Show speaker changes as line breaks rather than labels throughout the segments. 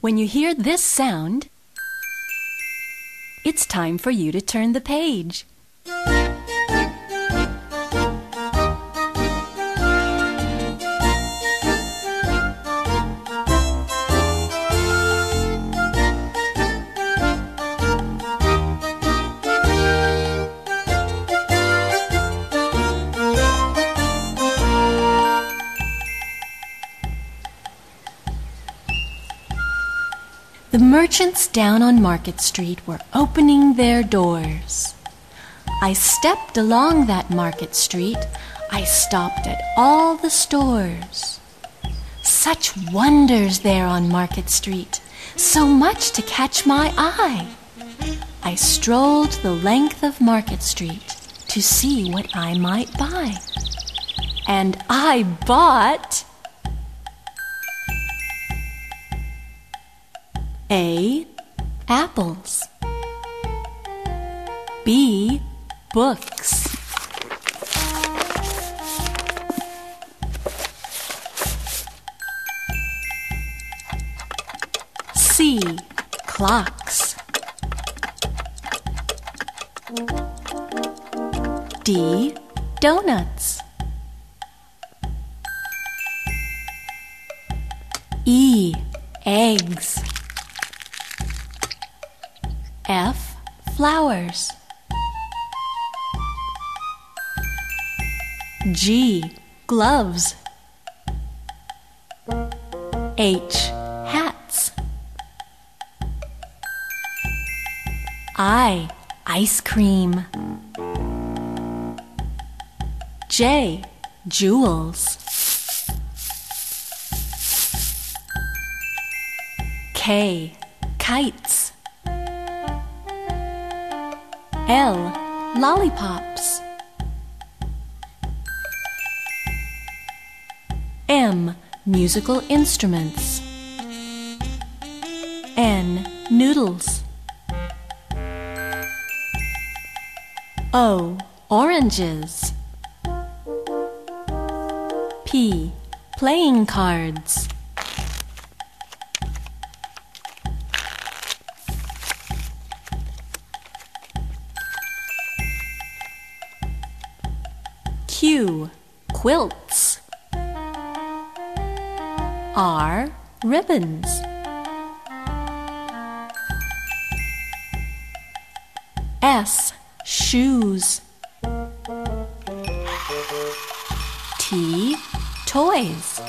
When you hear this sound, it's time for you to turn the page. The merchants down on Market Street were opening their doors. I stepped along that Market Street. I stopped at all the stores. Such wonders there on Market Street, so much to catch my eye. I strolled the length of Market Street to see what I might buy. And I bought. A. Apples. B. Books. C. Clocks. D. Donuts. E. Eggs. F. Flowers. G. Gloves. H. Hats. I. Ice cream. J. Jewels. K. Kites. L. Lollipops. M. Musical instruments. N. Noodles. O. Oranges. P. Playing cards. Q. Quilts. R. Ribbons. S. Shoes. T. Toys.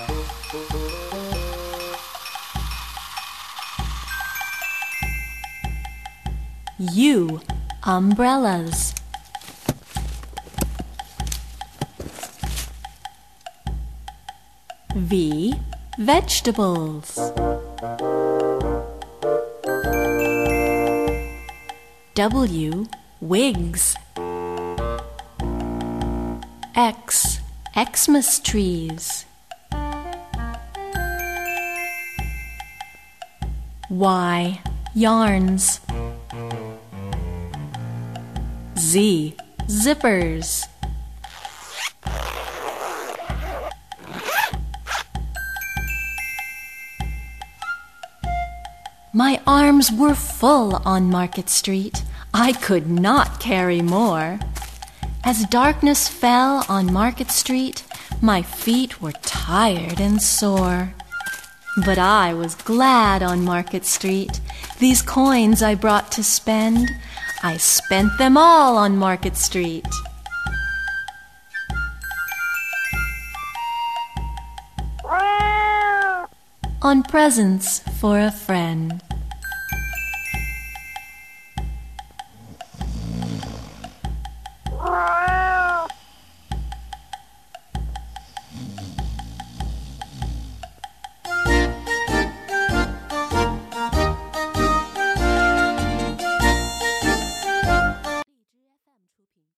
U. Umbrellas. V. Vegetables. W. Wigs. X. Xmas trees. Y. Yarns. Z. Zippers. My arms were full on Market Street. I could not carry more. As darkness fell on Market Street, my feet were tired and sore. But I was glad on Market Street. These coins I brought to spend, I spent them all on Market Street. On presents for a friend.